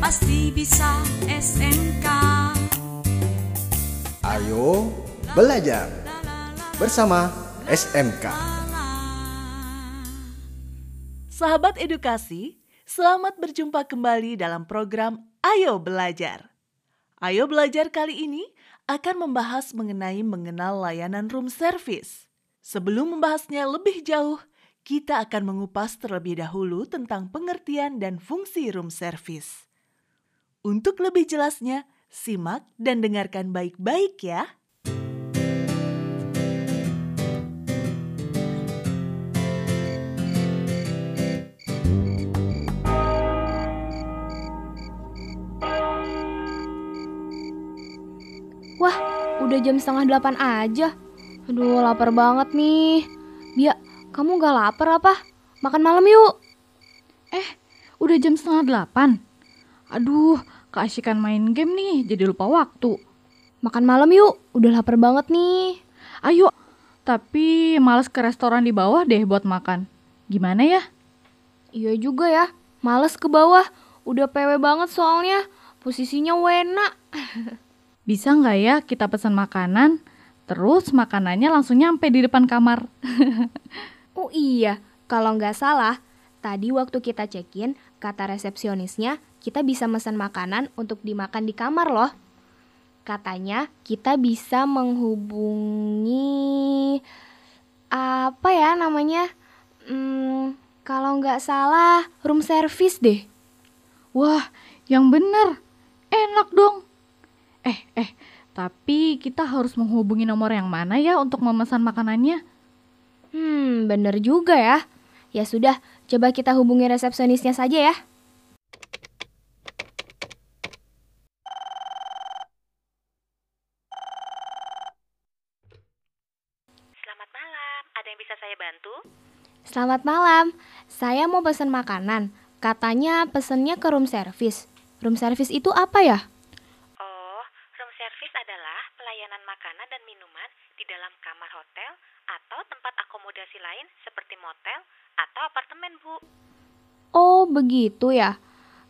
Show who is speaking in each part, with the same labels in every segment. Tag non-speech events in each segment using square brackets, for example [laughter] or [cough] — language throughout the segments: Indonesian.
Speaker 1: pasti bisa SMK.
Speaker 2: Ayo belajar bersama SMK.
Speaker 3: Sahabat edukasi, selamat berjumpa kembali dalam program Ayo Belajar. Ayo Belajar kali ini akan membahas mengenai mengenal layanan room service. Sebelum membahasnya lebih jauh, kita akan mengupas terlebih dahulu tentang pengertian dan fungsi room service. Untuk lebih jelasnya, simak dan dengarkan baik-baik ya.
Speaker 4: Wah, udah jam setengah delapan aja. Aduh, lapar banget nih. Bia, kamu gak lapar apa? Makan malam yuk.
Speaker 5: Eh, udah jam setengah delapan. Aduh, keasikan main game nih, jadi lupa waktu.
Speaker 4: Makan malam yuk, udah lapar banget nih.
Speaker 5: Ayo, tapi males ke restoran di bawah deh buat makan. Gimana ya?
Speaker 4: Iya juga ya, males ke bawah. Udah PW banget soalnya, posisinya wena. [laughs]
Speaker 5: Bisa nggak ya kita pesan makanan, terus makanannya langsung nyampe di depan kamar? [laughs]
Speaker 4: oh iya, kalau nggak salah, tadi waktu kita check-in, kata resepsionisnya, kita bisa pesan makanan untuk dimakan di kamar loh. Katanya kita bisa menghubungi apa ya namanya? Hmm, kalau nggak salah room service deh.
Speaker 5: Wah, yang bener. Enak dong. Eh, eh, tapi kita harus menghubungi nomor yang mana ya untuk memesan makanannya?
Speaker 4: Hmm, bener juga ya. Ya sudah, coba kita hubungi resepsionisnya saja ya.
Speaker 6: Selamat malam, ada yang bisa saya bantu?
Speaker 4: Selamat malam, saya mau pesan makanan. Katanya pesennya ke room service. Room service itu apa ya?
Speaker 6: Oh, room service adalah pelayanan makanan dan minuman di dalam kamar hotel atau tempat akomodasi lain seperti motel atau apartemen, Bu.
Speaker 4: Oh, begitu ya.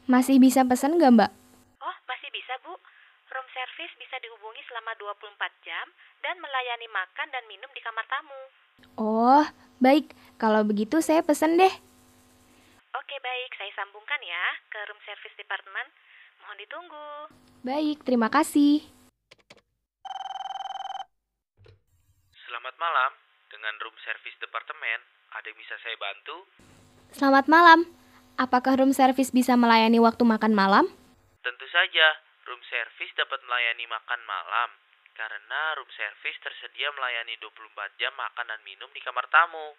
Speaker 4: Masih bisa pesan nggak, Mbak?
Speaker 6: Oh, masih bisa, Bu. Room service bisa dihubungi selama 24 jam dan melayani makan dan minum di kamar tamu.
Speaker 4: Oh, baik. Kalau begitu saya pesan deh.
Speaker 6: Oke, baik. Saya sambungkan ya ke room service department. Mohon ditunggu.
Speaker 4: Baik, terima kasih.
Speaker 7: Selamat malam, dengan room service departemen, ada yang bisa saya bantu?
Speaker 4: Selamat malam. Apakah room service bisa melayani waktu makan malam?
Speaker 7: Tentu saja, room service dapat melayani makan malam. Karena room service tersedia melayani 24 jam makan dan minum di kamar tamu.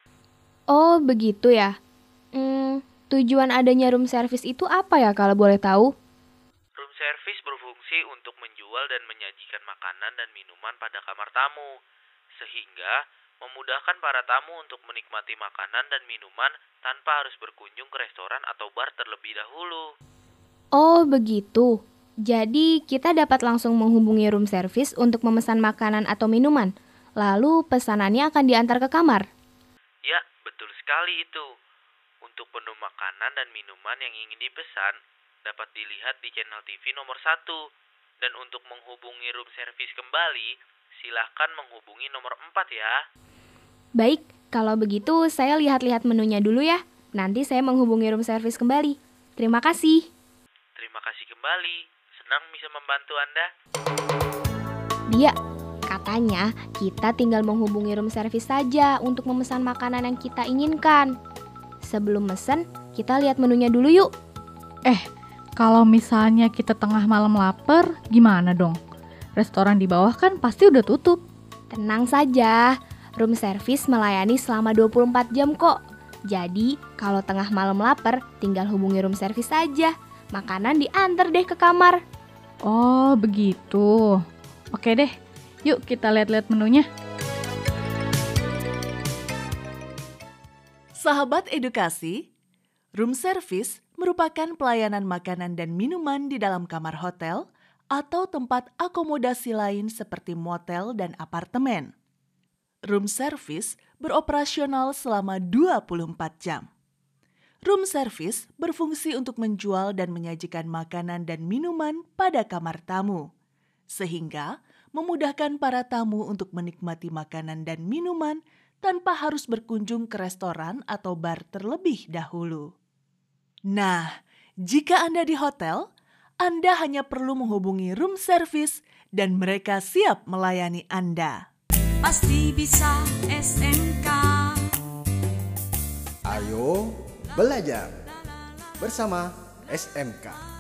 Speaker 4: Oh, begitu ya. Hmm, tujuan adanya room service itu apa ya kalau boleh tahu?
Speaker 7: Room service berfungsi untuk menjual dan menyajikan makanan dan minuman pada kamar tamu. Sehingga memudahkan para tamu untuk menikmati makanan dan minuman tanpa harus berkunjung ke restoran atau bar terlebih dahulu.
Speaker 4: Oh, begitu. Jadi, kita dapat langsung menghubungi room service untuk memesan makanan atau minuman. Lalu, pesanannya akan diantar ke kamar.
Speaker 7: Ya, betul sekali itu. Untuk menu makanan dan minuman yang ingin dipesan, dapat dilihat di channel TV nomor 1. Dan untuk menghubungi room service kembali, silahkan menghubungi nomor 4 ya.
Speaker 4: Baik, kalau begitu saya lihat-lihat menunya dulu ya. Nanti saya menghubungi room service kembali. Terima kasih.
Speaker 7: Terima kasih kembali. Senang bisa membantu Anda.
Speaker 4: Dia, katanya kita tinggal menghubungi room service saja untuk memesan makanan yang kita inginkan. Sebelum mesen, kita lihat menunya dulu yuk.
Speaker 5: Eh, kalau misalnya kita tengah malam lapar, gimana dong? Restoran di bawah kan pasti udah tutup.
Speaker 4: Tenang saja, room service melayani selama 24 jam kok. Jadi, kalau tengah malam lapar, tinggal hubungi room service saja. Makanan diantar deh ke kamar.
Speaker 5: Oh, begitu. Oke deh, yuk kita lihat-lihat menunya.
Speaker 3: Sahabat edukasi, room service merupakan pelayanan makanan dan minuman di dalam kamar hotel atau tempat akomodasi lain seperti motel dan apartemen. Room service beroperasional selama 24 jam. Room service berfungsi untuk menjual dan menyajikan makanan dan minuman pada kamar tamu, sehingga memudahkan para tamu untuk menikmati makanan dan minuman tanpa harus berkunjung ke restoran atau bar terlebih dahulu. Nah, jika Anda di hotel, Anda hanya perlu menghubungi room service dan mereka siap melayani Anda.
Speaker 1: Pasti bisa SMK
Speaker 2: Ayo belajar bersama SMK.